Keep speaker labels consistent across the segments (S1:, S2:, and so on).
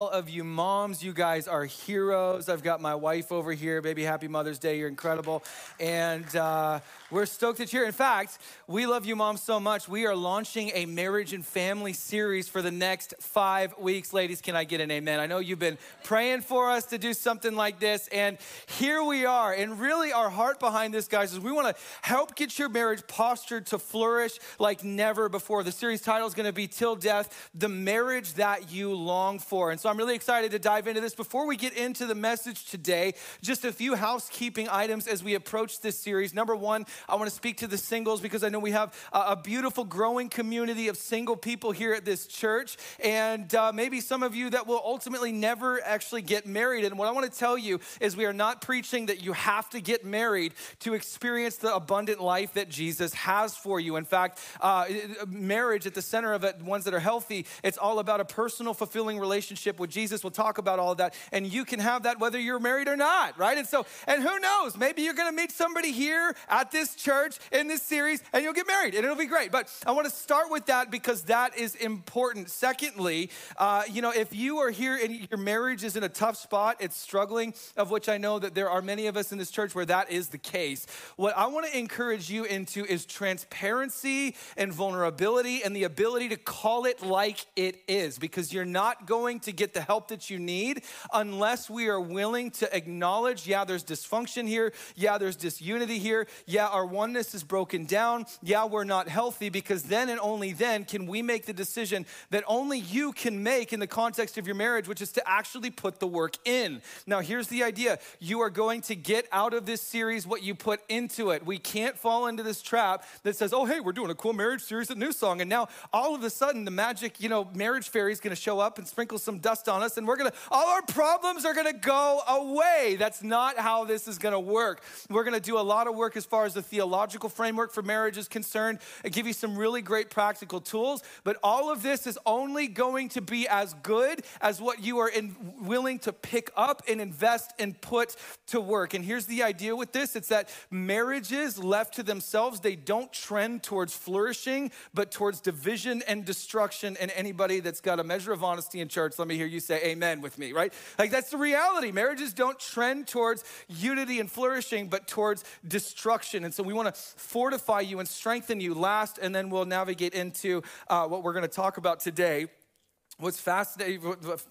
S1: of you moms. You guys are heroes. I've got my wife over here. Baby, happy Mother's Day. You're incredible. And uh, we're stoked that you're here. In fact, we love you moms so much. We are launching a marriage and family series for the next five weeks. Ladies, can I get an amen? I know you've been praying for us to do something like this. And here we are. And really, our heart behind this, guys, is we want to help get your marriage postured to flourish like never before. The series title is going to be Till Death, the marriage that you long for. And so I'm really excited to dive into this. Before we get into the message today, just a few housekeeping items as we approach this series. Number one, I want to speak to the singles because I know we have a, beautiful, growing community of single people here at this church. And uh, maybe some of you that will ultimately never actually get married. And what I want to tell you is we are not preaching that you have to get married to experience the abundant life that Jesus has for you. In fact, uh, marriage at the center of it, ones that are healthy, it's all about a personal, fulfilling relationship with Jesus. We'll talk about all of that. And you can have that whether you're married or not, right? And so, and who knows? Maybe you're going to meet somebody here at this church in this series and you'll get married and it'll be great. But I want to start with that because that is important. Secondly, uh, you know, if you are here and your marriage is in a tough spot, it's struggling, of which I know that there are many of us in this church where that is the case. What I want to encourage you into is transparency and vulnerability and the ability to call it like it is because you're not going to get get the help that you need unless we are willing to acknowledge, yeah, there's dysfunction here. Yeah, there's disunity here. Yeah, our oneness is broken down. Yeah, we're not healthy because then and only then can we make the decision that only you can make in the context of your marriage, which is to actually put the work in. Now, here's the idea you are going to get out of this series what you put into it. We can't fall into this trap that says, oh, hey, we're doing a cool marriage series at New Song. And now all of a sudden, the magic, you know, marriage fairy is going to show up and sprinkle some dust on us and we're gonna, all our problems are gonna go away. That's not how this is gonna work. We're gonna do a lot of work as far as the theological framework for marriage is concerned and give you some really great practical tools. But all of this is only going to be as good as what you are in, willing to pick up and invest and put to work. And here's the idea with this it's that marriages left to themselves, they don't trend towards flourishing, but towards division and destruction. And anybody that's got a measure of honesty in church, let me hear you say amen with me, right? Like that's the reality. Marriages don't trend towards unity and flourishing, but towards destruction. And so we want to fortify you and strengthen you last, and then we'll navigate into uh, what we're going to talk about today what's fascinating,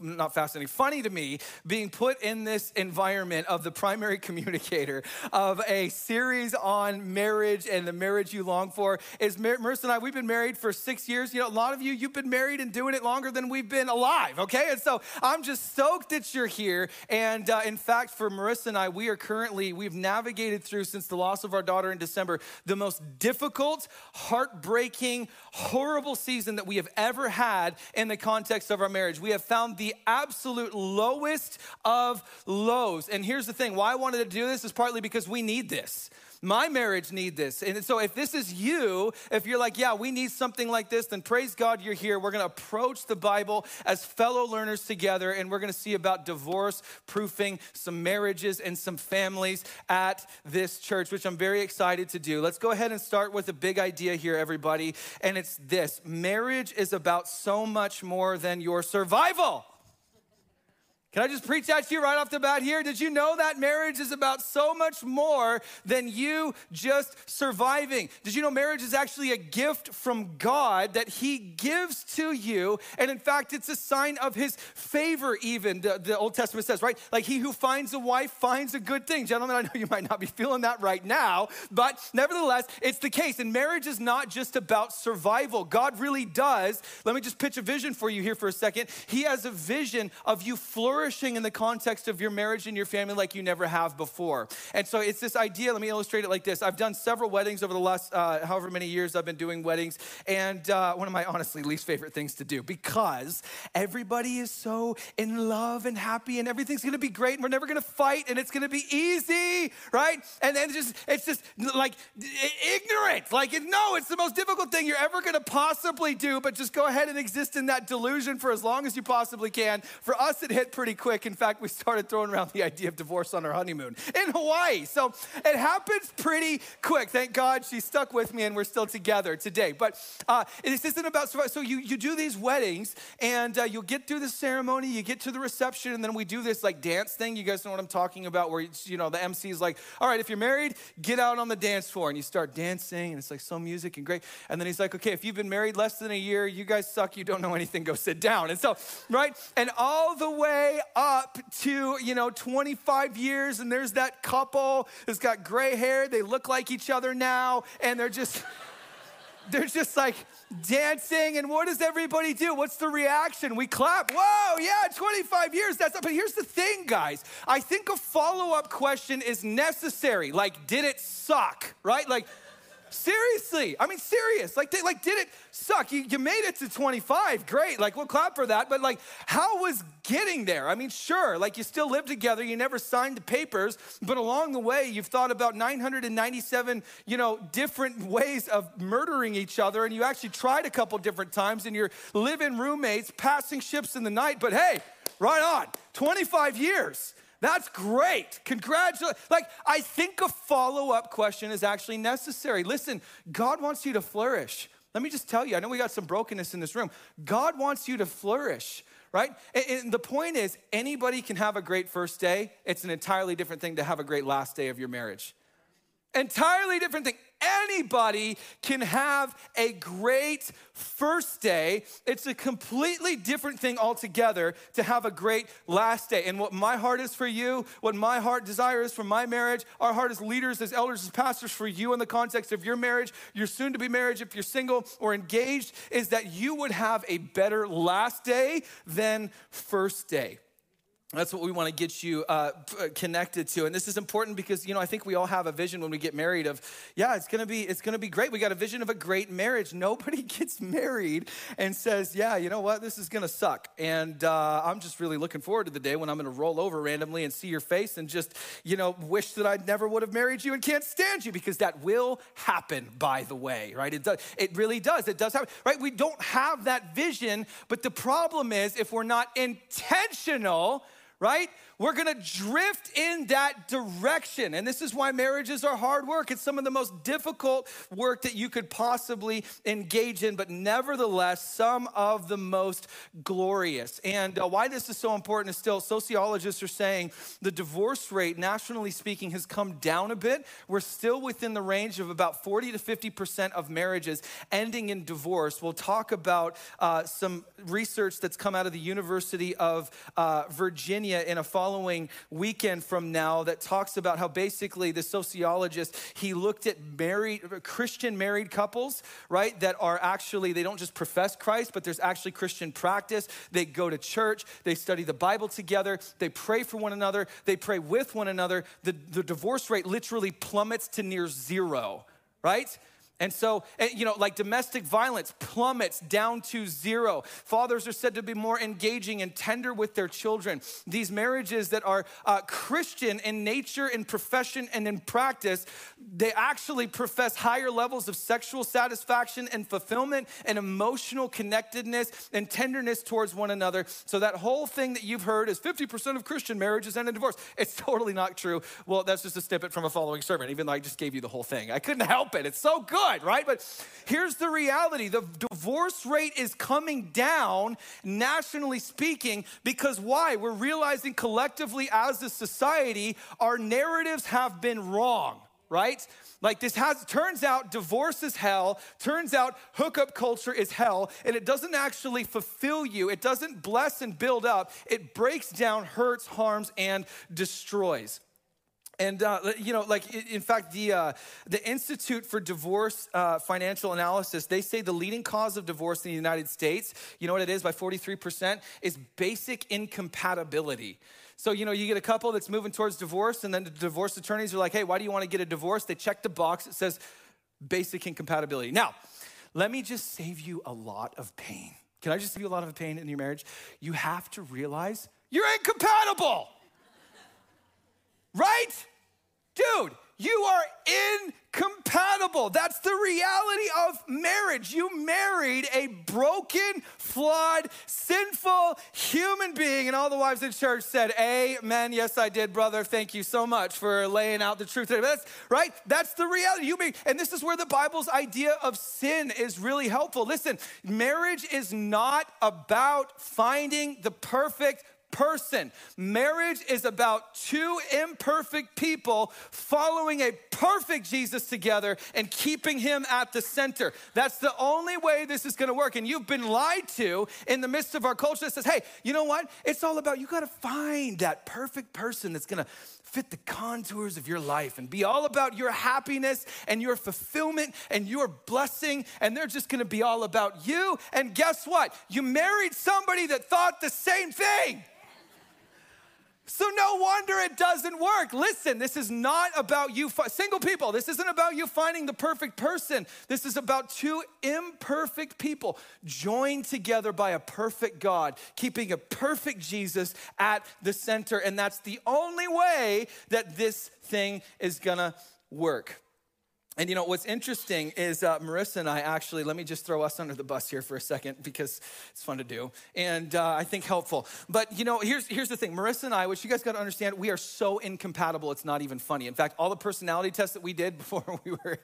S1: not fascinating, funny to me, being put in this environment of the primary communicator of a series on marriage and the marriage you long for is Marissa and I, we've been married for six years. You know, a lot of you, you've been married and doing it longer than we've been alive, okay? And so I'm just stoked that you're here. And uh, in fact, for Marissa and I, we are currently, we've navigated through since the loss of our daughter in December, the most difficult, heartbreaking, horrible season that we have ever had in the context context of our marriage. We have found the absolute lowest of lows. And here's the thing why I wanted to do this is partly because we need this. My marriage need this. And so if this is you, if you're like, yeah, we need something like this, then praise God you're here. We're going to approach the Bible as fellow learners together and we're going to see about divorce proofing some marriages and some families at this church, which I'm very excited to do. Let's go ahead and start with a big idea here everybody, and it's this. Marriage is about so much more than your survival. Can I just preach that to you right off the bat here? Did you know that marriage is about so much more than you just surviving? Did you know marriage is actually a gift from God that He gives to you? And in fact, it's a sign of His favor, even the, the Old Testament says, right? Like he who finds a wife finds a good thing. Gentlemen, I know you might not be feeling that right now, but nevertheless, it's the case. And marriage is not just about survival. God really does. Let me just pitch a vision for you here for a second. He has a vision of you flourishing flourishing in the context of your marriage and your family like you never have before. And so it's this idea, let me illustrate it like this. I've done several weddings over the last uh, however many years I've been doing weddings, and uh, one of my honestly least favorite things to do because everybody is so in love and happy and everything's gonna be great and we're never gonna fight and it's gonna be easy, right? And then just, it's just like ignorant. Like, no, it's the most difficult thing you're ever gonna possibly do, but just go ahead and exist in that delusion for as long as you possibly can. For us, it hit pretty quick. In fact, we started throwing around the idea of divorce on our honeymoon in Hawaii. So it happens pretty quick. Thank God she stuck with me and we're still together today. But uh, this isn't about so you you do these weddings and uh, you'll get through the ceremony, you get to the reception, and then we do this like dance thing. You guys know what I'm talking about, where you know the MC is like, "All right, if you're married, get out on the dance floor," and you start dancing, and it's like so music and great. And then he's like, "Okay, if you've been married less than a year, you guys suck. You don't know anything. Go sit down." And so, right, and all the way up to you know 25 years, and there's that couple that's got gray hair. They look like each other now, and they're just they're just like dancing. And what does everybody do? What's the reaction? We clap. Whoa, yeah, 25 years. That's but here's the thing, guys. I think a follow-up question is necessary. Like, did it suck? Right? Like Seriously, I mean, serious. Like, they, like, did it suck? You, you made it to 25, great. Like, we'll clap for that. But like, how was getting there? I mean, sure, like you still live together, you never signed the papers, but along the way, you've thought about 997, you know, different ways of murdering each other, and you actually tried a couple different times, and you're living roommates, passing ships in the night. But hey, right on, 25 years. That's great. Congratulations. Like, I think a follow up question is actually necessary. Listen, God wants you to flourish. Let me just tell you, I know we got some brokenness in this room. God wants you to flourish, right? And, the point is, anybody can have a great first day. It's an entirely different thing to have a great last day of your marriage. Entirely different thing anybody can have a great first day. It's a completely different thing altogether to have a great last day. And what my heart is for you, what my heart desires for my marriage, our heart as leaders, as elders, as pastors for you in the context of your marriage, your soon to be marriage, if you're single or engaged, is that you would have a better last day than first day. That's what we want to get you uh, uh, connected to, and this is important because you know I think we all have a vision when we get married of, yeah, it's gonna be it's gonna be great. We got a vision of a great marriage. Nobody gets married and says, yeah, you know what, this is gonna suck, and uh, I'm just really looking forward to the day when I'm gonna roll over randomly and see your face and just you know wish that I never would have married you and can't stand you because that will happen. By the way, right? It does. It really does. It does happen. Right? We don't have that vision, but the problem is if we're not intentional right? We're gonna drift in that direction. And this is why marriages are hard work. It's some of the most difficult work that you could possibly engage in, but nevertheless, some of the most glorious. And uh, why this is so important is still sociologists are saying the divorce rate, nationally speaking, has come down a bit. We're still within the range of about 40 to 50% of marriages ending in divorce. We'll talk about uh, some research that's come out of the University of uh, Virginia in a follow following weekend from now that talks about how basically the sociologist he looked at married Christian married couples, right? That are actually they don't just profess Christ, but there's actually Christian practice. They go to church, they study the Bible together, they pray for one another, they pray with one another. The, the divorce rate literally plummets to near zero, right? And so, you know, like domestic violence plummets down to zero. Fathers are said to be more engaging and tender with their children. These marriages that are uh, Christian in nature, in profession, and in practice, they actually profess higher levels of sexual satisfaction and fulfillment and emotional connectedness and tenderness towards one another. So, that whole thing that you've heard is 50% of Christian marriages end in divorce. It's totally not true. Well, that's just a snippet from a following sermon, even though I just gave you the whole thing. I couldn't help it. It's so good good, right? But here's the reality the divorce rate is coming down, nationally speaking, because why? We're realizing collectively as a society, our narratives have been wrong, right? Like this has turns out divorce is hell, turns out hookup culture is hell, and it doesn't actually fulfill you. It doesn't bless and build up. It breaks down, hurts, harms, and destroys. And uh, you know, like in fact, the uh, the Institute for Divorce uh, Financial Analysis they say the leading cause of divorce in the United States, you know what it is by forty three percent, is basic incompatibility. So you know, you get a couple that's moving towards divorce, and then the divorce attorneys are like, "Hey, why do you want to get a divorce?" They check the box. It says basic incompatibility. Now, let me just save you a lot of pain. Can I just save you a lot of pain in your marriage? You have to realize you're incompatible. Right? Dude, you are incompatible. That's the reality of marriage. You married a broken, flawed, sinful human being. And all the wives in church said, Amen. Yes, I did, brother. Thank you so much for laying out the truth. That's right. That's the reality. You mean, and this is where the Bible's idea of sin is really helpful. Listen, marriage is not about finding the perfect person. Marriage is about two imperfect people following a perfect Jesus together and keeping him at the center. That's the only way this is gonna work. And you've been lied to in the midst of our culture that says, hey, you know what? It's all about you gotta find that perfect person that's gonna fit the contours of your life and be all about your happiness and your fulfillment and your blessing. And they're just gonna be all about you. And guess what? You married somebody that thought the same thing. So no wonder it doesn't work. Listen, this is not about you, single people. This isn't about you finding the perfect person. This is about two imperfect people joined together by a perfect God, keeping a perfect Jesus at the center. And that's the only way that this thing is gonna work. And you know, what's interesting is uh, Marissa and I actually, let me just throw us under the bus here for a second because it's fun to do and uh, I think helpful. But you know, here's, here's the thing Marissa and I, which you guys got to understand, we are so incompatible, it's not even funny. In fact, all the personality tests that we did before we were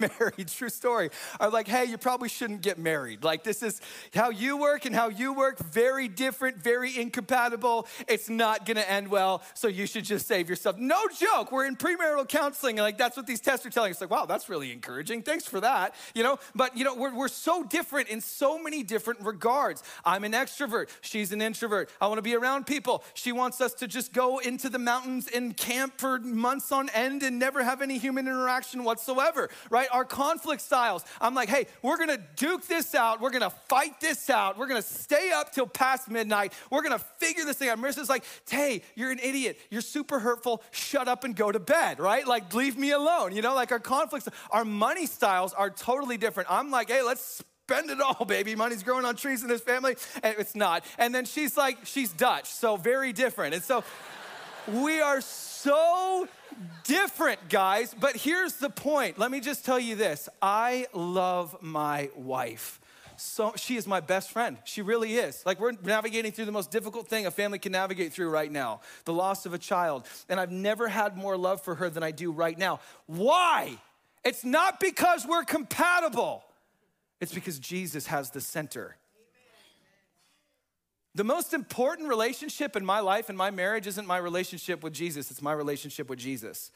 S1: married, true story, are like, hey, you probably shouldn't get married. Like, this is how you work and how you work, very different, very incompatible. It's not gonna end well, so you should just save yourself. No joke, we're in premarital counseling, and like, that's what these tests are telling us. Like, wow, wow, that's really encouraging. Thanks for that. You know, but you know, we're, we're so different in so many different regards. I'm an extrovert. She's an introvert. I want to be around people. She wants us to just go into the mountains and camp for months on end and never have any human interaction whatsoever, right? Our conflict styles. I'm like, hey, we're going to duke this out. We're going to fight this out. We're going to stay up till past midnight. We're going to figure this thing out. Marissa's like, hey, you're an idiot. You're super hurtful. Shut up and go to bed, right? Like, leave me alone. You know, like our conflict conflicts. Our money styles are totally different. I'm like, hey, let's spend it all, baby. Money's growing on trees in this family. And it's not. And then she's like, she's Dutch, so very different. And so we are so different, guys. But here's the point. Let me just tell you this I love my wife so she is my best friend. She really is. Like we're navigating through the most difficult thing a family can navigate through right now, the loss of a child. And I've never had more love for her than I do right now. Why? It's not because we're compatible, it's because Jesus has the center. The most important relationship in my life and my marriage isn't my relationship with Jesus, it's my relationship with Jesus.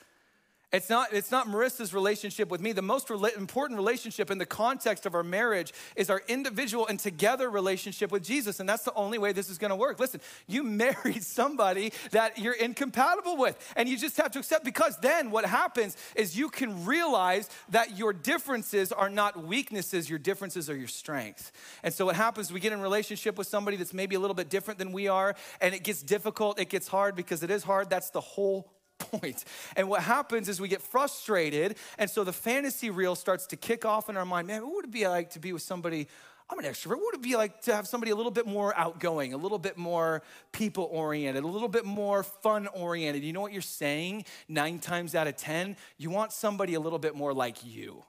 S1: It's not, it's not Marissa's relationship with me. The most important relationship in the context of our marriage is our individual and together relationship with Jesus. And that's the only way this is gonna work. Listen, you married somebody that you're incompatible with. And you just have to accept because then what happens is you can realize that your differences are not weaknesses, your differences are your strengths. And so what happens, we get in relationship with somebody that's maybe a little bit different than we are, and it gets difficult, it gets hard because it is hard. That's the whole point. And what happens is we get frustrated, and so the fantasy reel starts to kick off in our mind. Man, what would it be like to be with somebody? I'm an extrovert. What would it be like to have somebody a little bit more outgoing, a little bit more people oriented, a little bit more fun oriented? You know what you're saying? Nine times out of 10, you want somebody a little bit more like you.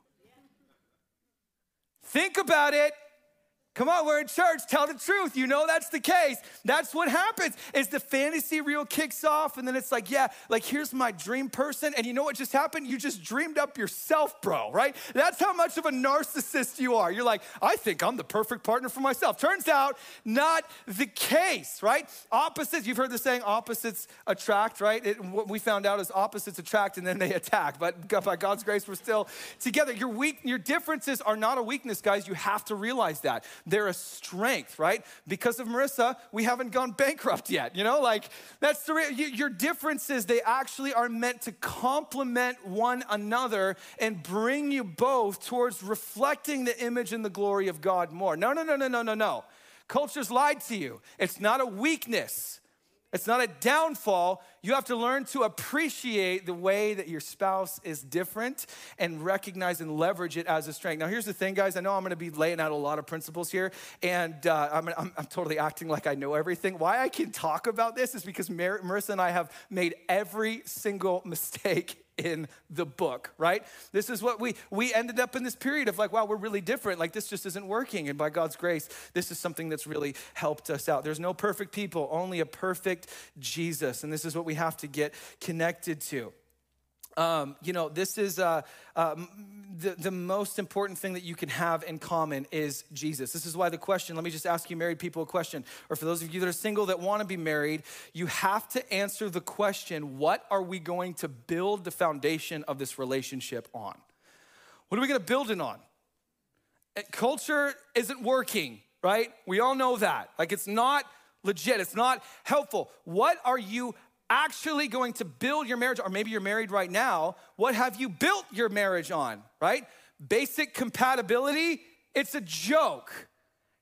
S1: Think about it. Come on, we're in church. Tell the truth. You know that's the case. That's what happens. Is the fantasy reel kicks off, and then it's like, yeah, like here's my dream person. And you know what just happened? You just dreamed up yourself, bro, right? That's how much of a narcissist you are. You're like, I think I'm the perfect partner for myself. Turns out, not the case, right? Opposites, you've heard the saying, opposites attract, right? It, what we found out is opposites attract and then they attack. But by God's grace, we're still together. Your weak, your differences are not a weakness, guys. You have to realize that they're a strength, right? Because of Marissa, we haven't gone bankrupt yet. You know, like that's the real, your differences, they actually are meant to complement one another and bring you both towards reflecting the image and the glory of God more. No, no, no, no, no, no, no. Culture's lied to you. It's not a weakness. It's not a downfall. You have to learn to appreciate the way that your spouse is different and recognize and leverage it as a strength. Now, here's the thing, guys. I know I'm going to be laying out a lot of principles here, and uh, I'm, I'm, I'm, totally acting like I know everything. Why I can talk about this is because Mar- Marissa and I have made every single mistake in the book, right? This is what we we ended up in this period of like, wow, we're really different. Like this just isn't working. And by God's grace, this is something that's really helped us out. There's no perfect people, only a perfect Jesus. And this is what we have to get connected to. Um, you know, this is uh, uh, the, the most important thing that you can have in common is Jesus. This is why the question, let me just ask you married people a question, or for those of you that are single that want to be married, you have to answer the question what are we going to build the foundation of this relationship on? What are we going to build it on? Eh, culture isn't working, right? We all know that. Like it's not legit, it's not helpful. What are you actually going to build your marriage, or maybe you're married right now, what have you built your marriage on, right? Basic compatibility, it's a joke.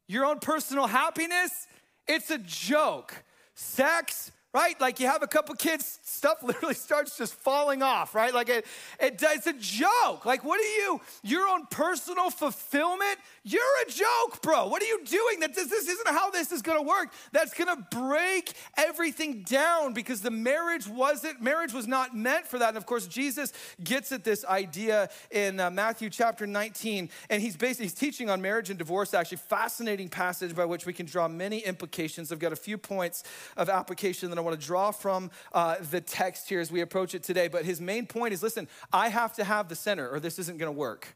S1: Your own personal happiness, it's a joke. Sex, right? Like you have a couple kids, stuff literally starts just falling off, right? Like it, it, it's a joke. Like, what are you, your own personal fulfillment? You're a joke, bro. What are you doing? That this, this isn't how this is gonna work. That's gonna break everything down because the marriage wasn't, marriage was not meant for that. And of course, Jesus gets at this idea in uh, Matthew chapter 19, and he's basically he's teaching on marriage and divorce, actually, fascinating passage by which we can draw many implications. I've got a few points of application I want to draw from uh, the text here as we approach it today. But his main point is listen, I have to have the center, or this isn't gonna work.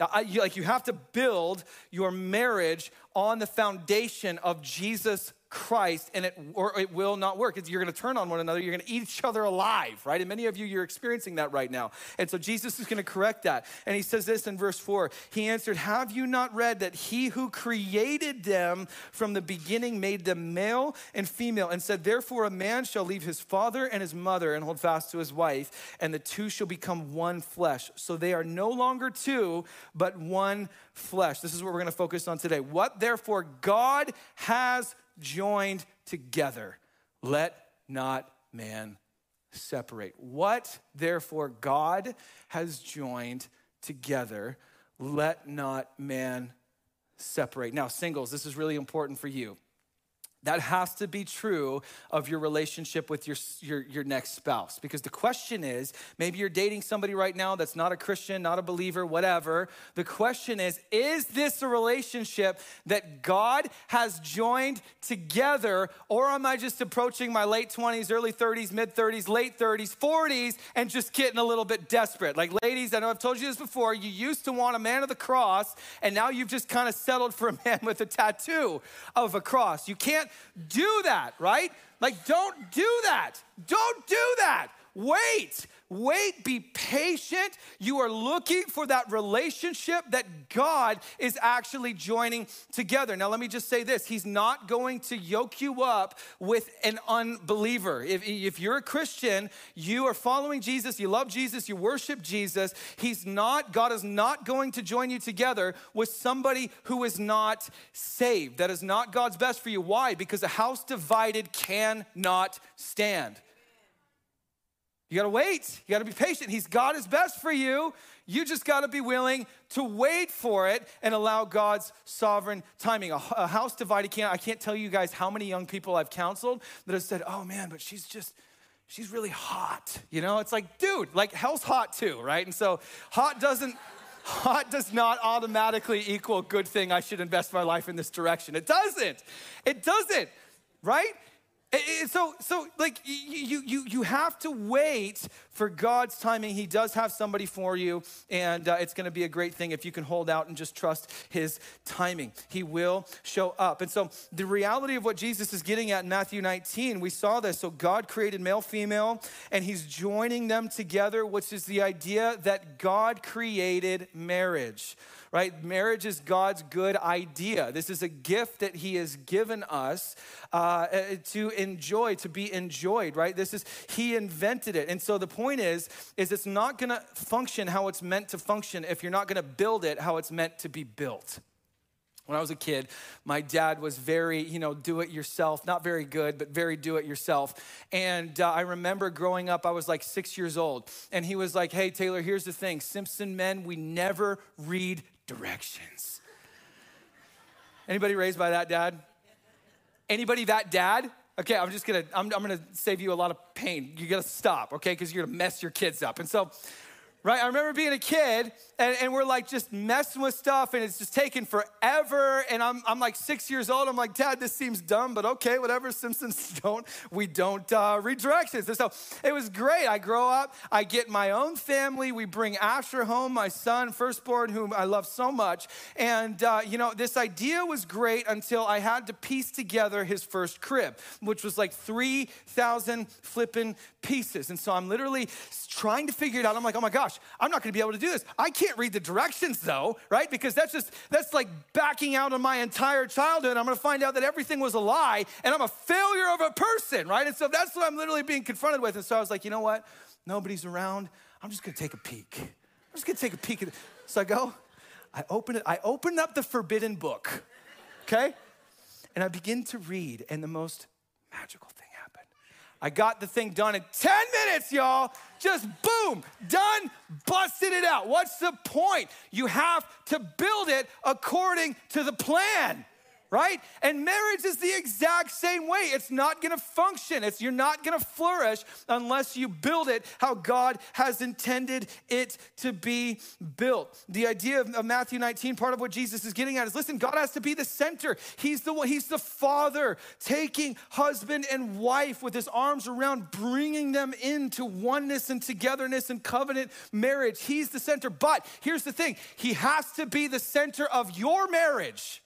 S1: I, you, like you have to build your marriage on the foundation of Jesus Christ and it or it will not work. You're going to turn on one another. You're going to eat each other alive, right? And many of you, you're experiencing that right now. And so Jesus is going to correct that. And he says this in verse four. He answered, "Have you not read that he who created them from the beginning made them male and female, and said, Therefore a man shall leave his father and his mother and hold fast to his wife, and the two shall become one flesh. So they are no longer two, but one flesh." This is what we're going to focus on today. What therefore God has joined together, let not man separate. What therefore God has joined together, let not man separate. Now, singles, this is really important for you. That has to be true of your relationship with your, your, your, next spouse. Because the question is maybe you're dating somebody right now that's not a Christian, not a believer, whatever. The question is is this a relationship that God has joined together, or am I just approaching my late 20s, early 30s, mid 30s, late 30s, 40s, and just getting a little bit desperate? Like, ladies, I know I've told you this before, you used to want a man of the cross, and now you've just kind of settled for a man with a tattoo of a cross. You can't do that, right? Like, don't do that. Don't do that. Wait. Wait, be patient. You are looking for that relationship that God is actually joining together. Now, let me just say this He's not going to yoke you up with an unbeliever. If, if you're a Christian, you are following Jesus, you love Jesus, you worship Jesus, He's not, God is not going to join you together with somebody who is not saved. That is not God's best for you. Why? Because a house divided cannot stand. You gotta wait. You gotta be patient. He's got his best for you. You just gotta be willing to wait for it and allow God's sovereign timing. A, a house divided can't, I can't tell you guys how many young people I've counseled that have said, oh man, but she's just, she's really hot. You know, it's like, dude, like hell's hot too, right? And so hot doesn't, hot does not automatically equal good thing. I should invest my life in this direction. It doesn't. It doesn't, right? So, so like you, you, you have to wait for God's timing. He does have somebody for you, and uh, it's going to be a great thing if you can hold out and just trust His timing. He will show up. And so, the reality of what Jesus is getting at in Matthew 19, we saw this. So, God created male, female, and He's joining them together, which is the idea that God created marriage right? Marriage is God's good idea. This is a gift that He has given us uh, uh, to enjoy, to be enjoyed, right? This is, He invented it. And so the point is, is it's not gonna function how it's meant to function if you're not gonna build it how it's meant to be built. When I was a kid, my dad was very, you know, do it yourself, not very good, but very do it yourself. And uh, I remember growing up, I was like six years old, and he was like, hey, Taylor, here's the thing Simpson men, we never read directions. Anybody raised by that dad? Anybody that dad? Okay, I'm just gonna, I'm, I'm gonna save you a lot of pain. You gotta stop, okay? Because you're gonna mess your kids up. And so, right, I remember being a kid and, and we're like just messing with stuff and it's just taking forever. And I'm, I'm like six years old. I'm like, Dad, this seems dumb, but okay, whatever. Simpsons don't, we don't uh, read directions. And so it was great. I grow up, I get my own family. We bring Asher home, my son, firstborn, whom I love so much. And, uh, you know, this idea was great until I had to piece together his first crib, which was like 3,000 flipping pieces. And so I'm literally trying to figure it out. I'm like, oh my gosh, I'm not gonna be able to do this. I can't read the directions though, right? Because that's just, that's like backing out of my entire childhood. I'm gonna find out that everything was a lie and I'm a failure of a person, right? And so that's what I'm literally being confronted with. And so I was like, you know what? Nobody's around. I'm just gonna take a peek. I'm just gonna take a peek. at it. So I go, I open it, I open up the forbidden book, okay? And I begin to read, and the most magical thing I got the thing done in 10 minutes, y'all. Just boom, done, busted it out. What's the point? You have to build it according to the plan right? And marriage is the exact same way. It's not gonna function. It's you're not gonna flourish unless you build it how God has intended it to be built. The idea of, Matthew 19, part of what Jesus is getting at is listen, God has to be the center. He's the one, he's the father taking husband and wife with his arms around, bringing them into oneness and togetherness and covenant marriage. He's the center. But here's the thing, he has to be the center of your marriage.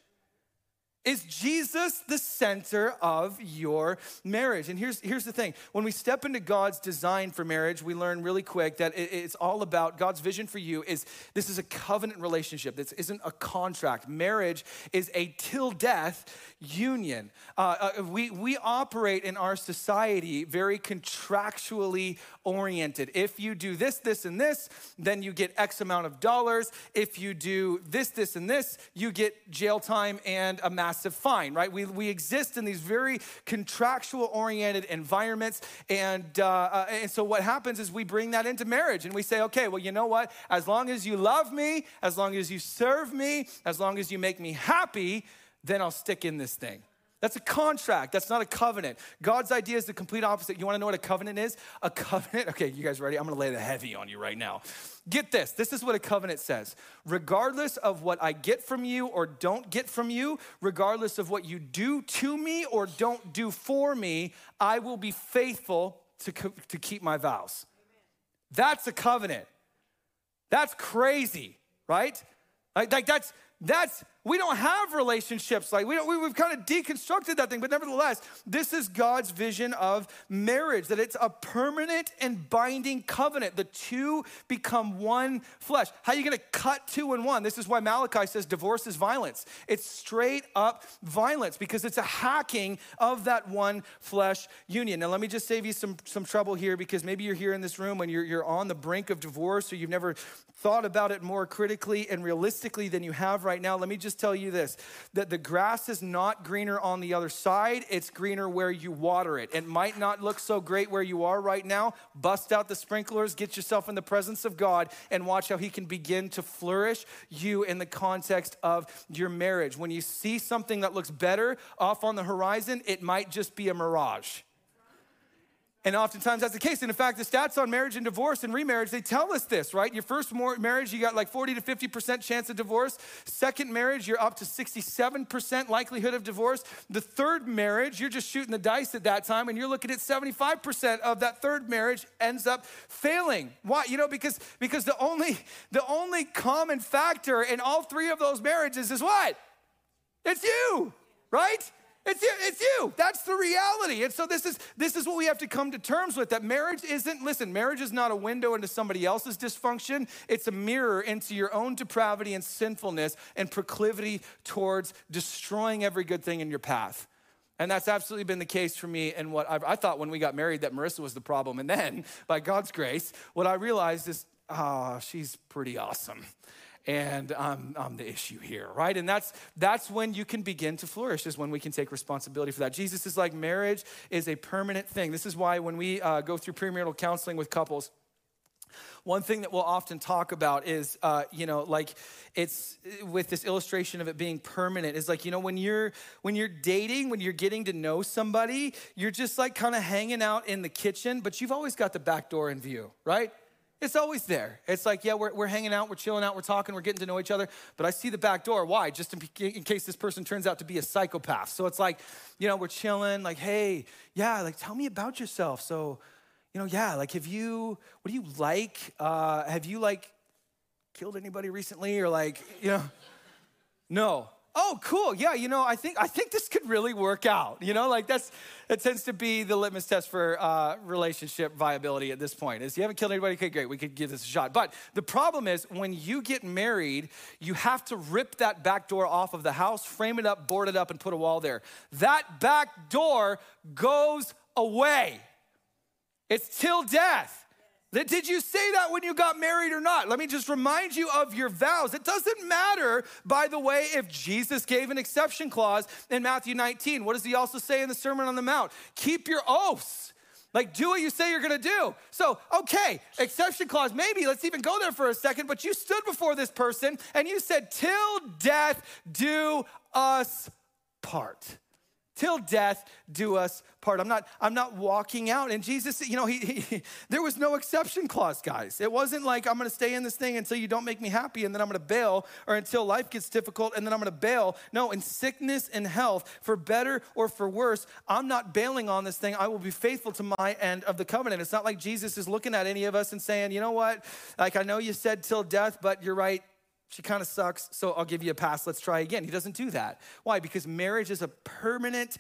S1: Is Jesus the center of your marriage? And here's, here's the thing when we step into God's design for marriage, we learn really quick that it, it's all about God's vision for you is this is a covenant relationship. This isn't a contract. Marriage is a till death union. Uh, uh, we, we operate in our society very contractually oriented. If you do this, this, and this, then you get X amount of dollars. If you do this, this, and this, you get jail time and a massive massive fine, right? We, we exist in these very contractual oriented environments. And, uh, uh, and so what happens is we bring that into marriage and we say, okay, well, you know what? As long as you love me, as long as you serve me, as long as you make me happy, then I'll stick in this thing. That's a contract. That's not a covenant. God's idea is the complete opposite. You want to know what a covenant is? A covenant, okay, you guys ready? I'm going to lay the heavy on you right now. Get this. This is what a covenant says. Regardless of what I get from you or don't get from you, regardless of what you do to me or don't do for me, I will be faithful to, to keep my vows. That's a covenant. That's crazy, right? Like, like that's that's we don't have relationships like we don't, we, have kind of deconstructed that thing but nevertheless this is god's vision of marriage that it's a permanent and binding covenant. The two become one flesh. How are you going to cut two and one? This is why malachi says divorce is violence. It's straight up violence because it's a hacking of that one flesh union. Now let me just save you some, some trouble here because maybe you're here in this room and you're, you're on the brink of divorce or you've never thought about it more critically and realistically than you have right now, let me just tell you this that the grass is not greener on the other side, it's greener where you water it. It might not look so great where you are right now. Bust out the sprinklers, get yourself in the presence of God, and watch how He can begin to flourish you in the context of your marriage. When you see something that looks better off on the horizon, it might just be a mirage. And oftentimes that's the case. And in fact, the stats on marriage and divorce and remarriage, they tell us this, right? Your first marriage, you got like 40 to 50% chance of divorce. Second marriage, you're up to 67% likelihood of divorce. The third marriage, you're just shooting the dice at that time and you're looking at 75% of that third marriage ends up failing. Why? You know, because because the only the only common factor in all three of those marriages is what? It's you, right? It's you, it's you. That's the reality. And so this is this is what we have to come to terms with that marriage isn't listen, marriage is not a window into somebody else's dysfunction. It's a mirror into your own depravity and sinfulness and proclivity towards destroying every good thing in your path. And that's absolutely been the case for me. And what I've, I thought when we got married that Marissa was the problem. And then, by God's grace, what I realized is, oh, she's pretty awesome and I'm, I'm the issue here, right? And that's that's when you can begin to flourish, is when we can take responsibility for that. Jesus is like marriage is a permanent thing. This is why when we uh, go through premarital counseling with couples, One thing that we'll often talk about is, uh, you know, like it's with this illustration of it being permanent. Is like, you know, when you're when you're dating, when you're getting to know somebody, you're just like kind of hanging out in the kitchen, but you've always got the back door in view, right? It's always there. It's like, yeah, we're, we're hanging out, we're chilling out, we're talking, we're getting to know each other, but I see the back door. Why? Just in, in, case this person turns out to be a psychopath. So it's like, you know, we're chilling, like, hey, yeah, like, tell me about yourself. So, you know, yeah, like, have you, what do you like? Uh, have you, like, killed anybody recently? Or, like, you know, no oh cool. Yeah you know i think i think this could really work out. You know like that's that tends to be the litmus test for uh, relationship viability at this point is you haven't killed anybody okay great we could give this a shot. But the problem is when you get married you have to rip that back door off of the house frame it up board it up and put a wall there. That back door goes away. It's till death did you say that when you got married or not? Let me just remind you of your vows. It doesn't matter, by the way, if Jesus gave an exception clause in Matthew 19. What does he also say in the Sermon on the Mount? Keep your oaths. Like, do what you say you're gonna do. So, okay, exception clause, maybe, let's even go there for a second, but you stood before this person and you said, Till death do us part till death do us part. I'm not, I'm not walking out. And Jesus, you know, he, he there was no exception clause, guys. It wasn't like I'm gonna stay in this thing until you don't make me happy and then I'm gonna bail, or until life gets difficult and then I'm gonna bail. No, in sickness and health, for better or for worse, I'm not bailing on this thing. I will be faithful to my end of the covenant. It's not like Jesus is looking at any of us and saying, you know what, like I know you said till death, but you're right she kind of sucks, so I'll give you a pass. Let's try again. He doesn't do that. Why? Because marriage is a permanent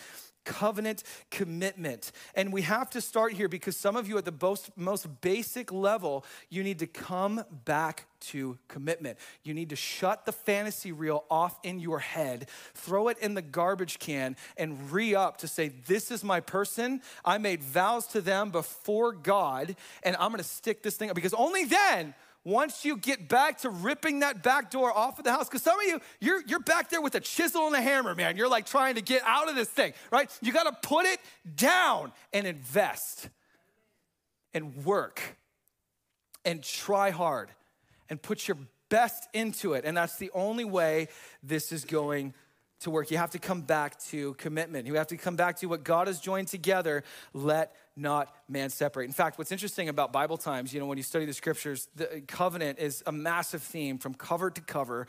S1: covenant commitment. And we have to start here because some of you at the most, most basic level, you need to come back to commitment. You need to shut the fantasy reel off in your head, throw it in the garbage can, and re up to say, This is my person. I made vows to them before God, and I'm gonna stick this thing up because only then once you get back to ripping that back door off of the house, because some of you, you're, you're back there with a chisel and a hammer, man. You're like trying to get out of this thing, right? You got to put it down and invest and work and try hard and put your best into it. And that's the only way this is going to work. You have to come back to commitment. You have to come back to what God has joined together. Let not man separate. In fact, what's interesting about Bible times, you know, when you study the scriptures, the covenant is a massive theme from cover to cover.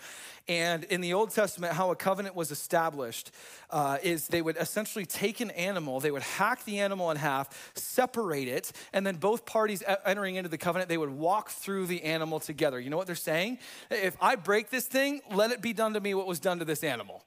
S1: And in the Old Testament, how a covenant was established uh, is they would essentially take an animal, they would hack the animal in half, separate it, and then both parties entering into the covenant, they would walk through the animal together. You know what they're saying? If I break this thing, let it be done to me what was done to this animal.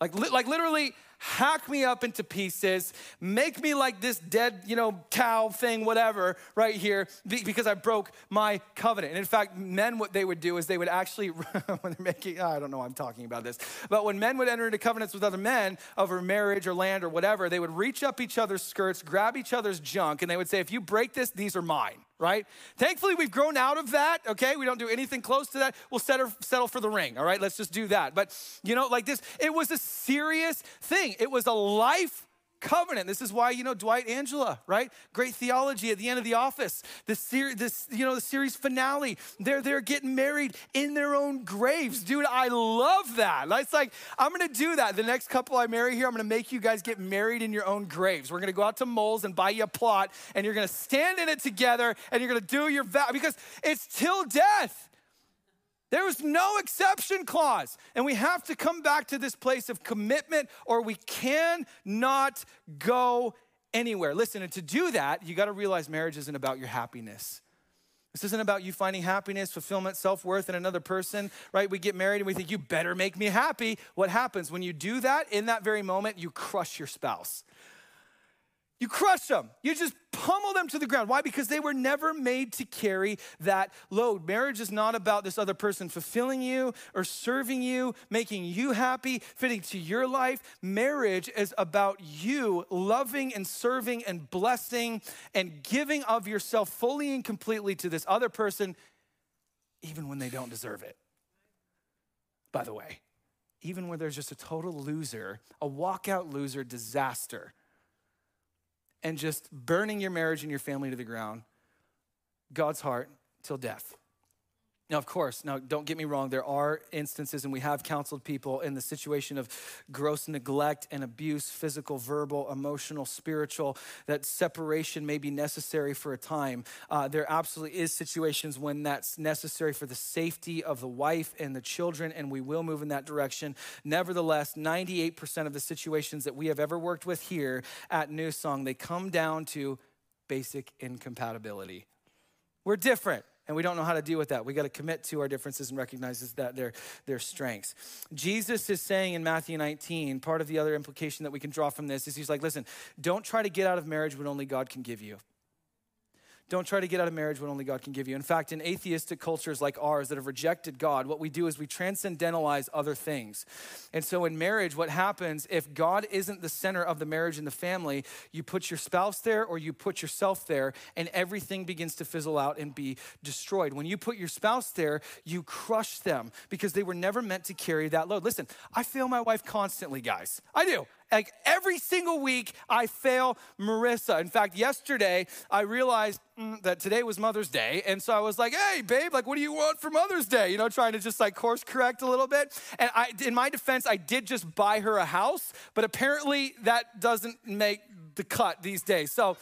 S1: Like, like literally, hack me up into pieces, make me like this dead, you know, cow thing, whatever, right here, because I broke my covenant. And in fact, men, what they would do is they would actually, when they're making, I don't know I'm talking about this, but when men would enter into covenants with other men over marriage or land or whatever, they would reach up each other's skirts, grab each other's junk, and they would say, if you break this, these are mine right? Thankfully, we've grown out of that, okay? We don't do anything close to that. We'll settle, settle for the ring, all right? Let's just do that. But, you know, like this, it was a serious thing. It was a life covenant. This is why, you know, Dwight Angela, right? Great theology at the end of the office. This series, this, you know, the series finale. They're they're getting married in their own graves. Dude, I love that. It's like, I'm gonna do that. The next couple I marry here, I'm gonna make you guys get married in your own graves. We're gonna go out to Moles and buy you a plot, and you're gonna stand in it together and you're gonna do your vow because it's till death. There was no exception clause. And we have to come back to this place of commitment or we cannot go anywhere. Listen, and to do that, you got to realize marriage isn't about your happiness. This isn't about you finding happiness, fulfillment, self worth in another person, right? We get married and we think, you better make me happy. What happens when you do that? In that very moment, you crush your spouse. You crush them. You just pummel them to the ground. Why? Because they were never made to carry that load. Marriage is not about this other person fulfilling you or serving you, making you happy, fitting to your life. Marriage is about you loving and serving and blessing and giving of yourself fully and completely to this other person, even when they don't deserve it. By the way, even when there's just a total loser, a walkout loser disaster and just burning your marriage and your family to the ground, God's heart till death. Now, of course, now don't get me wrong, there are instances, and we have counseled people in the situation of gross neglect and abuse, physical, verbal, emotional, spiritual, that separation may be necessary for a time. Uh, there absolutely is situations when that's necessary for the safety of the wife and the children, and we will move in that direction. Nevertheless, 98% of the situations that we have ever worked with here at New Song, they come down to basic incompatibility. We're different and we don't know how to deal with that. We got to commit to our differences and recognize that they're their strengths. Jesus is saying in Matthew 19, part of the other implication that we can draw from this is he's like, listen, don't try to get out of marriage what only God can give you. Don't try to get out of marriage what only God can give you. In fact, in atheistic cultures like ours that have rejected God, what we do is we transcendentalize other things. And so in marriage, what happens if God isn't the center of the marriage and the family, you put your spouse there or you put yourself there, and everything begins to fizzle out and be destroyed. When you put your spouse there, you crush them because they were never meant to carry that load. Listen, I fail my wife constantly, guys. I do. Like every single week, I fail Marissa. In fact, yesterday, I realized mm, that today was Mother's Day. And so I was like, hey, babe, like, what do you want for Mother's Day? You know, trying to just like course correct a little bit. And I, in my defense, I did just buy her a house, but apparently that doesn't make the cut these days. So,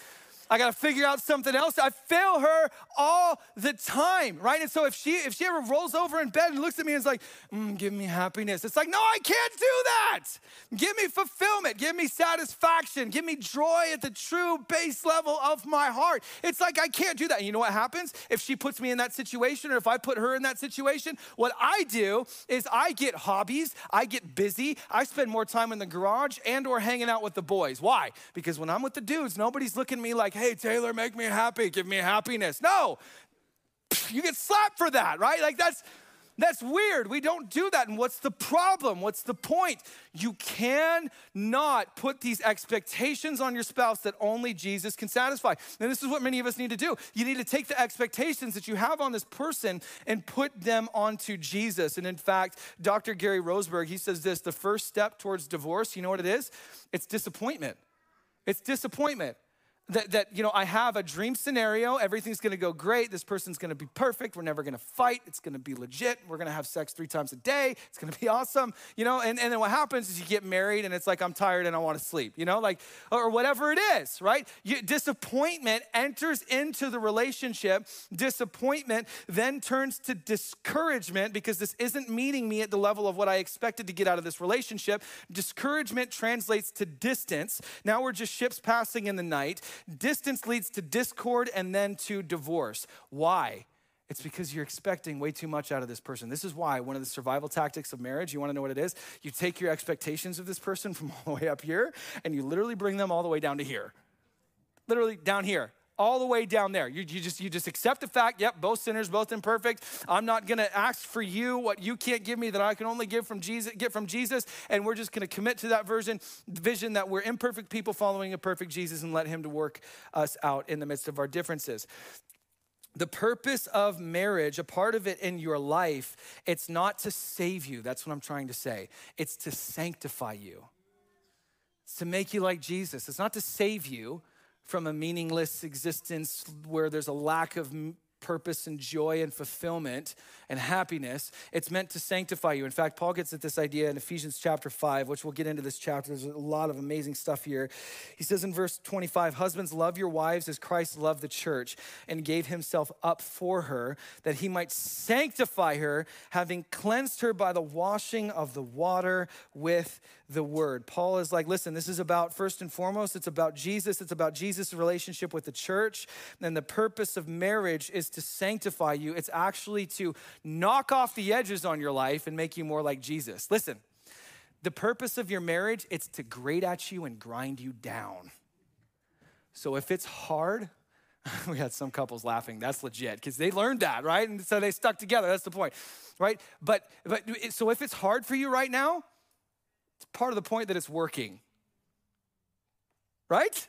S1: I got to figure out something else. I fail her all the time, right? And so if she if she ever rolls over in bed and looks at me and is like, mm, "Give me happiness," it's like, no, I can't do that. Give me fulfillment. Give me satisfaction. Give me joy at the true base level of my heart. It's like I can't do that. And you know what happens if she puts me in that situation, or if I put her in that situation? What I do is I get hobbies. I get busy. I spend more time in the garage and or hanging out with the boys. Why? Because when I'm with the dudes, nobody's looking at me like, hey, Taylor, make me happy, give me happiness. No, you get slapped for that, right? Like that's that's weird. We don't do that. And what's the problem? What's the point? You cannot put these expectations on your spouse that only Jesus can satisfy. And this is what many of us need to do. You need to take the expectations that you have on this person and put them onto Jesus. And in fact, Dr. Gary Rosberg, he says this the first step towards divorce, you know what it is? It's disappointment. It's disappointment that, that you know i have a dream scenario. Everything's going to go great. This person's going to be perfect. We're never going to fight. It's going to be legit. We're going to have sex three times a day. It's going to be awesome you know? And, and then what happens is you get married and it's like i'm tired and i want to sleep you know? Like or whatever it is right? You, disappointment enters into the relationship. Disappointment then turns to discouragement because this isn't meeting me at the level of what i expected to get out of this relationship. Discouragement translates to distance. Now we're just ships passing in the night Distance leads to discord and then to divorce. Why? It's because you're expecting way too much out of this person. This is why one of the survival tactics of marriage, you wanna know what it is? You take your expectations of this person from all the way up here and you literally bring them all the way down to here. Literally down here all the way down there. You, you, just you just accept the fact, yep, both sinners, both imperfect. I'm not gonna ask for you what you can't give me that I can only give from Jesus, get from Jesus, and we're just gonna commit to that version, vision that we're imperfect people following a perfect Jesus and let him to work us out in the midst of our differences. The purpose of marriage, a part of it in your life, it's not to save you. That's what I'm trying to say. It's to sanctify you. It's to make you like Jesus. It's not to save you from a meaningless existence where there's a lack of purpose and joy and fulfillment and happiness. It's meant to sanctify you. In fact, Paul gets at this idea in Ephesians chapter 5, which we'll get into this chapter. There's a lot of amazing stuff here. He says in verse 25, Husbands, love your wives as Christ loved the church and gave himself up for her, that he might sanctify her, having cleansed her by the washing of the water with the word. Paul is like, listen, this is about first and foremost, it's about Jesus. It's about Jesus' relationship with the church. And the purpose of marriage is to sanctify you, it's actually to knock off the edges on your life and make you more like Jesus. Listen, the purpose of your marriage, it's to grate at you and grind you down. So if it's hard, we had some couples laughing. That's legit because they learned that, right? And so they stuck together. That's the point, right? But but so if it's hard for you right now, it's part of the point that it's working, right?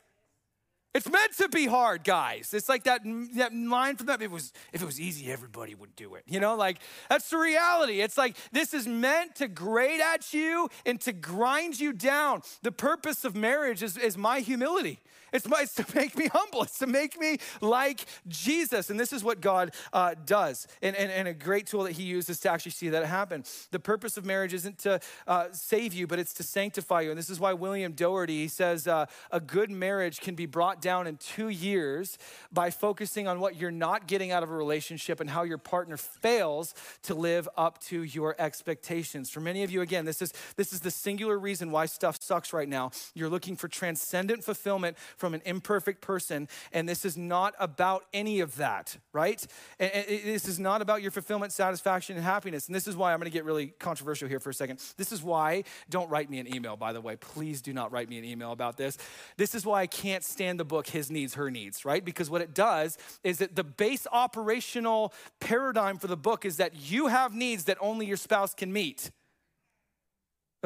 S1: It's meant to be hard, guys. It's like that, that line from that. It was if it was easy, everybody would do it. You know, like that's the reality. It's like this is meant to grate at you and to grind you down. The purpose of marriage is, is my humility. It's, it's to make me humble. It's to make me like Jesus. And this is what God uh, does. And, and, and, a great tool that He uses to actually see that happen. The purpose of marriage isn't to uh, save you, but it's to sanctify you. And this is why William Doherty he says uh, a good marriage can be brought down in two years by focusing on what you're not getting out of a relationship and how your partner fails to live up to your expectations. For many of you, again, this is this is the singular reason why stuff sucks right now. You're looking for transcendent fulfillment from an imperfect person, and this is not about any of that, right? And this is not about your fulfillment, satisfaction, and happiness. And this is why I'm going to get really controversial here for a second. This is why don't write me an email, by the way. Please do not write me an email about this. This is why I can't stand the book His Needs, Her Needs, right? Because what it does is that the base operational paradigm for the book is that you have needs that only your spouse can meet.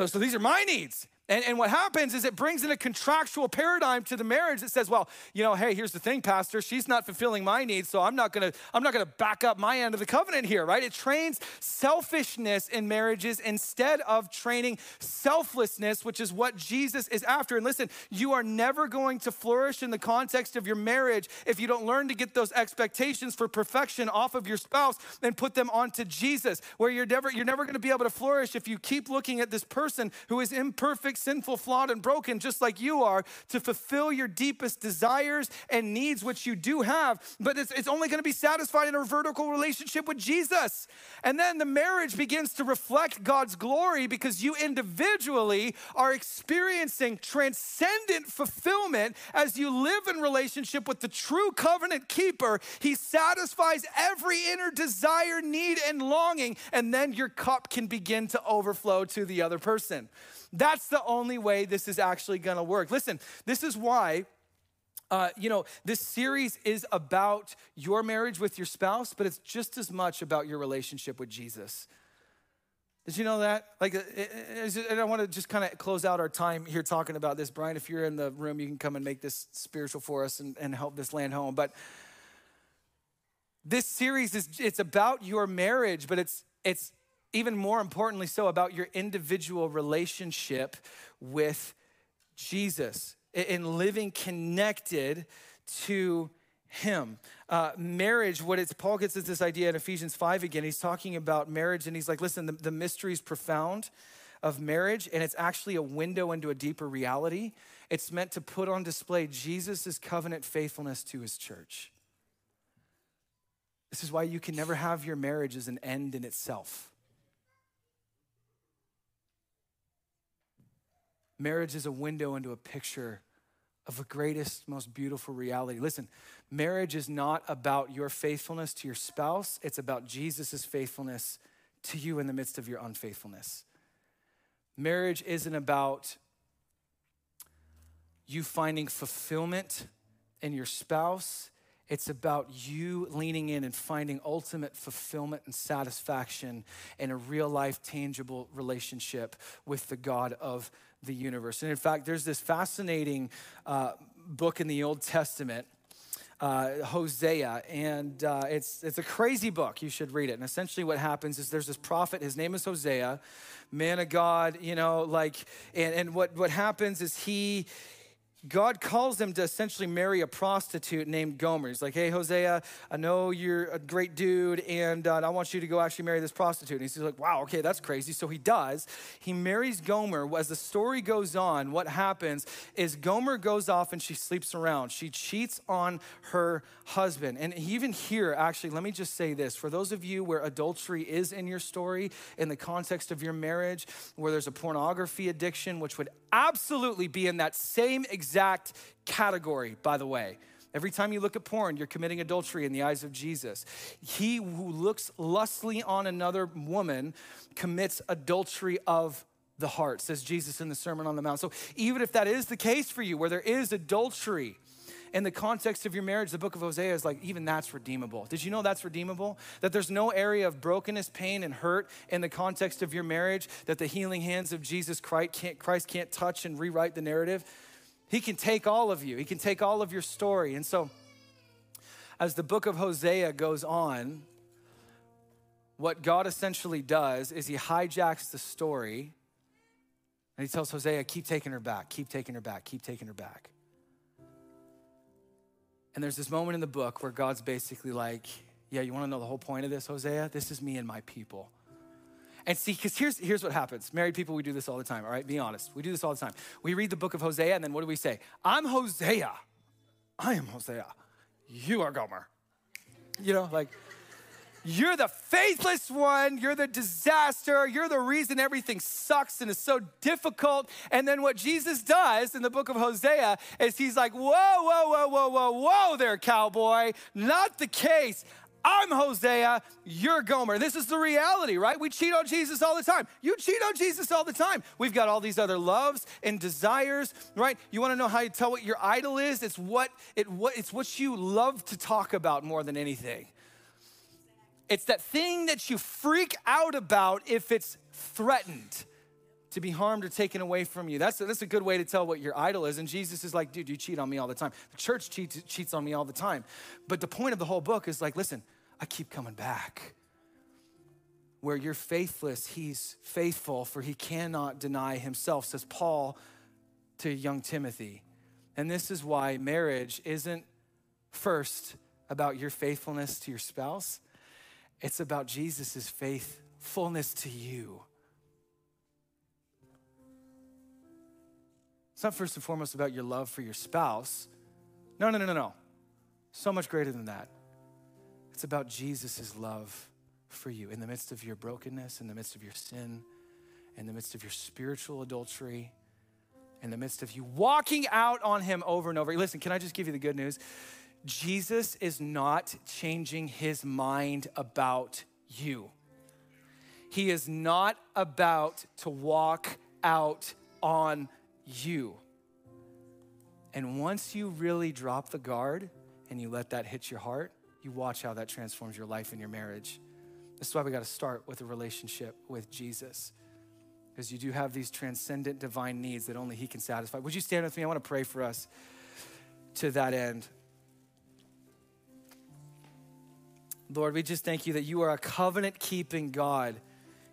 S1: So these are my needs. And, and what happens is it brings in a contractual paradigm to the marriage that says, well, you know, hey, here's the thing, Pastor, she's not fulfilling my needs, so I'm not gonna, I'm not gonna back up my end of the covenant here, right? It trains selfishness in marriages instead of training selflessness, which is what Jesus is after. And listen, you are never going to flourish in the context of your marriage if you don't learn to get those expectations for perfection off of your spouse and put them onto Jesus. Where you're never, you're never gonna be able to flourish if you keep looking at this person who is imperfect sinful, flawed, and broken, just like you are, to fulfill your deepest desires and needs, which you do have. But it's, it's only going to be satisfied in a vertical relationship with Jesus. And then the marriage begins to reflect God's glory because you individually are experiencing transcendent fulfillment as you live in relationship with the true covenant keeper. He satisfies every inner desire, need, and longing, and then your cup can begin to overflow to the other person. That's the only way this is actually gonna work. Listen, this is why. Uh, you know, this series is about your marriage with your spouse, but it's just as much about your relationship with Jesus. Did you know that? Like, uh, and I want to just kind of close out our time here talking about this. Brian, if you're in the room, you can come and make this spiritual for us and, and help this land home. But this series is it's about your marriage, but it's it's even more importantly, so about your individual relationship with Jesus in living connected to him. Uh, marriage, what it's, Paul gets at this idea in Ephesians 5 again. He's talking about marriage and he's like, listen, the, the mystery is profound of marriage and it's actually a window into a deeper reality. It's meant to put on display Jesus' covenant faithfulness to his church. This is why you can never have your marriage as an end in itself. Marriage is a window into a picture of the greatest, most beautiful reality. Listen, marriage is not about your faithfulness to your spouse, it's about Jesus' faithfulness to you in the midst of your unfaithfulness. Marriage isn't about you finding fulfillment in your spouse. It's about you leaning in and finding ultimate fulfillment and satisfaction in a real life, tangible relationship with the God of the universe. And in fact, there's this fascinating uh, book in the Old Testament. Uh, Hosea, and uh, it's it's a crazy book. You should read it. And essentially, what happens is there's this prophet. His name is Hosea, man of God. You know, like, and and what what happens is he God calls him to essentially marry a prostitute named Gomer. He's like, hey, Hosea, I know you're a great dude, and uh, I want you to go actually marry this prostitute. And he's like, wow, okay, that's crazy. So he does. He marries Gomer. As the story goes on, what happens is Gomer goes off and she sleeps around. She cheats on her husband. And even here, actually, let me just say this for those of you where adultery is in your story, in the context of your marriage, where there's a pornography addiction, which would absolutely be in that same exact category, by the way. Every time you look at porn, you're committing adultery in the eyes of Jesus. He who looks lustfully on another woman commits adultery of the heart, says Jesus in the Sermon on the Mount. So even if that is the case for you, where there is adultery, in the context of your marriage, the book of Hosea is like, even that's redeemable. Did you know that's redeemable? That there's no area of brokenness, pain, and hurt in the context of your marriage that the healing hands of Jesus Christ can't, Christ can't touch and rewrite the narrative. He can take all of you, He can take all of your story. And so, as the book of Hosea goes on, what God essentially does is He hijacks the story and He tells Hosea, keep taking her back, keep taking her back, keep taking her back. And there's this moment in the book where God's basically like, Yeah, you wanna know the whole point of this, Hosea? This is me and my people. And see, because here's, here's what happens. Married people, we do this all the time, all right? Be honest. We do this all the time. We read the book of Hosea, and then what do we say? I'm Hosea. I am Hosea. You are Gomer. You know, like, you're the faithless one. You're the disaster. You're the reason everything sucks and is so difficult. And then what Jesus does in the book of Hosea is he's like, whoa, whoa, whoa, whoa, whoa, whoa there, cowboy. Not the case. I'm Hosea, you're Gomer. This is the reality, right? We cheat on Jesus all the time. You cheat on Jesus all the time. We've got all these other loves and desires, right? You want to know how you tell what your idol is? It's what it what it's what you love to talk about more than anything. It's that thing that you freak out about if it's threatened to be harmed or taken away from you. That's a, that's a good way to tell what your idol is. And Jesus is like, dude, you cheat on me all the time. The church cheats, cheats on me all the time. But the point of the whole book is like, listen, I keep coming back. Where you're faithless, he's faithful, for he cannot deny himself, says Paul to young Timothy. And this is why marriage isn't first about your faithfulness to your spouse it's about Jesus' faithfulness to you. It's not first and foremost about your love for your spouse. No, no, no, no, no. So much greater than that. It's about Jesus' love for you in the midst of your brokenness, in the midst of your sin, in the midst of your spiritual adultery, in the midst of you walking out on Him over and over. Listen, can I just give you the good news? Jesus is not changing his mind about you. He is not about to walk out on you. And once you really drop the guard and you let that hit your heart, you watch how that transforms your life and your marriage. This is why we got to start with a relationship with Jesus. Because you do have these transcendent divine needs that only He can satisfy. Would you stand with me? I want to pray for us to that end. Lord, we just thank you that you are a covenant keeping God.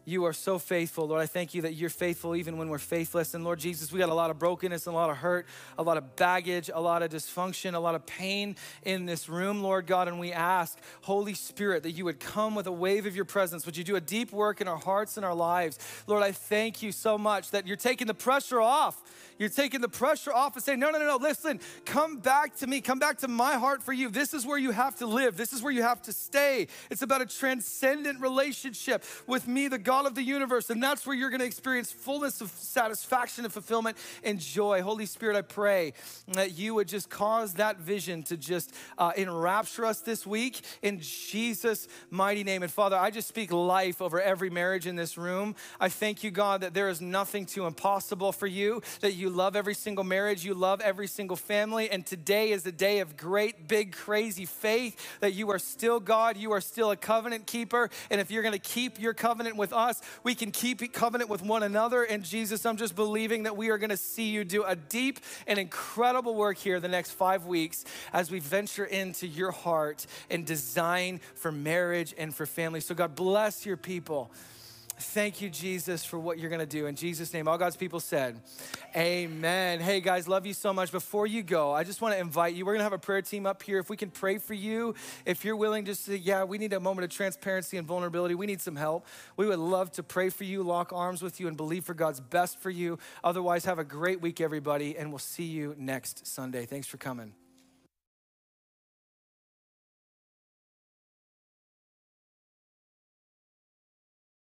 S1: You are so faithful, Lord. I thank you that you're faithful even when we're faithless. And Lord Jesus, we got a lot of brokenness a lot of hurt, a lot of baggage, a lot of dysfunction, a lot of pain in this room, Lord God. And we ask, Holy Spirit, that you would come with a wave of your presence. Would you do a deep work in our hearts and our lives? Lord, I thank you so much that you're taking the pressure off you're taking the pressure off and saying, no, no, no, no, listen, come back to me. Come back to my heart for you. This is where you have to live. This is where you have to stay. It's about a transcendent relationship with me, the God of the universe. And that's where you're going to experience fullness of satisfaction and fulfillment and joy. Holy Spirit, I pray that you would just cause that vision to just uh, enrapture us this week in Jesus' mighty name. And Father, I just speak life over every marriage in this room. I thank you, God, that there is nothing too impossible for you, that you love every single marriage, you love every single family, and today is a day of great, big, crazy faith that you are still God, you are still a covenant keeper, and if you're gonna keep your covenant with us, we can keep covenant with one another. And Jesus, I'm just believing that we are gonna see you do a deep and incredible work here the next five weeks as we venture into your heart and design for marriage and for family. So, God bless your people. Thank you, Jesus, for what you're going to do. In Jesus' name, all God's people said, Amen. Hey, guys, love you so much. Before you go, I just want to invite you. We're going to have a prayer team up here. If we can pray for you, if you're willing just to say, Yeah, we need a moment of transparency and vulnerability, we need some help. We would love to pray for you, lock arms with you, and believe for God's best for you. Otherwise, have a great week, everybody, and we'll see you next Sunday. Thanks for coming.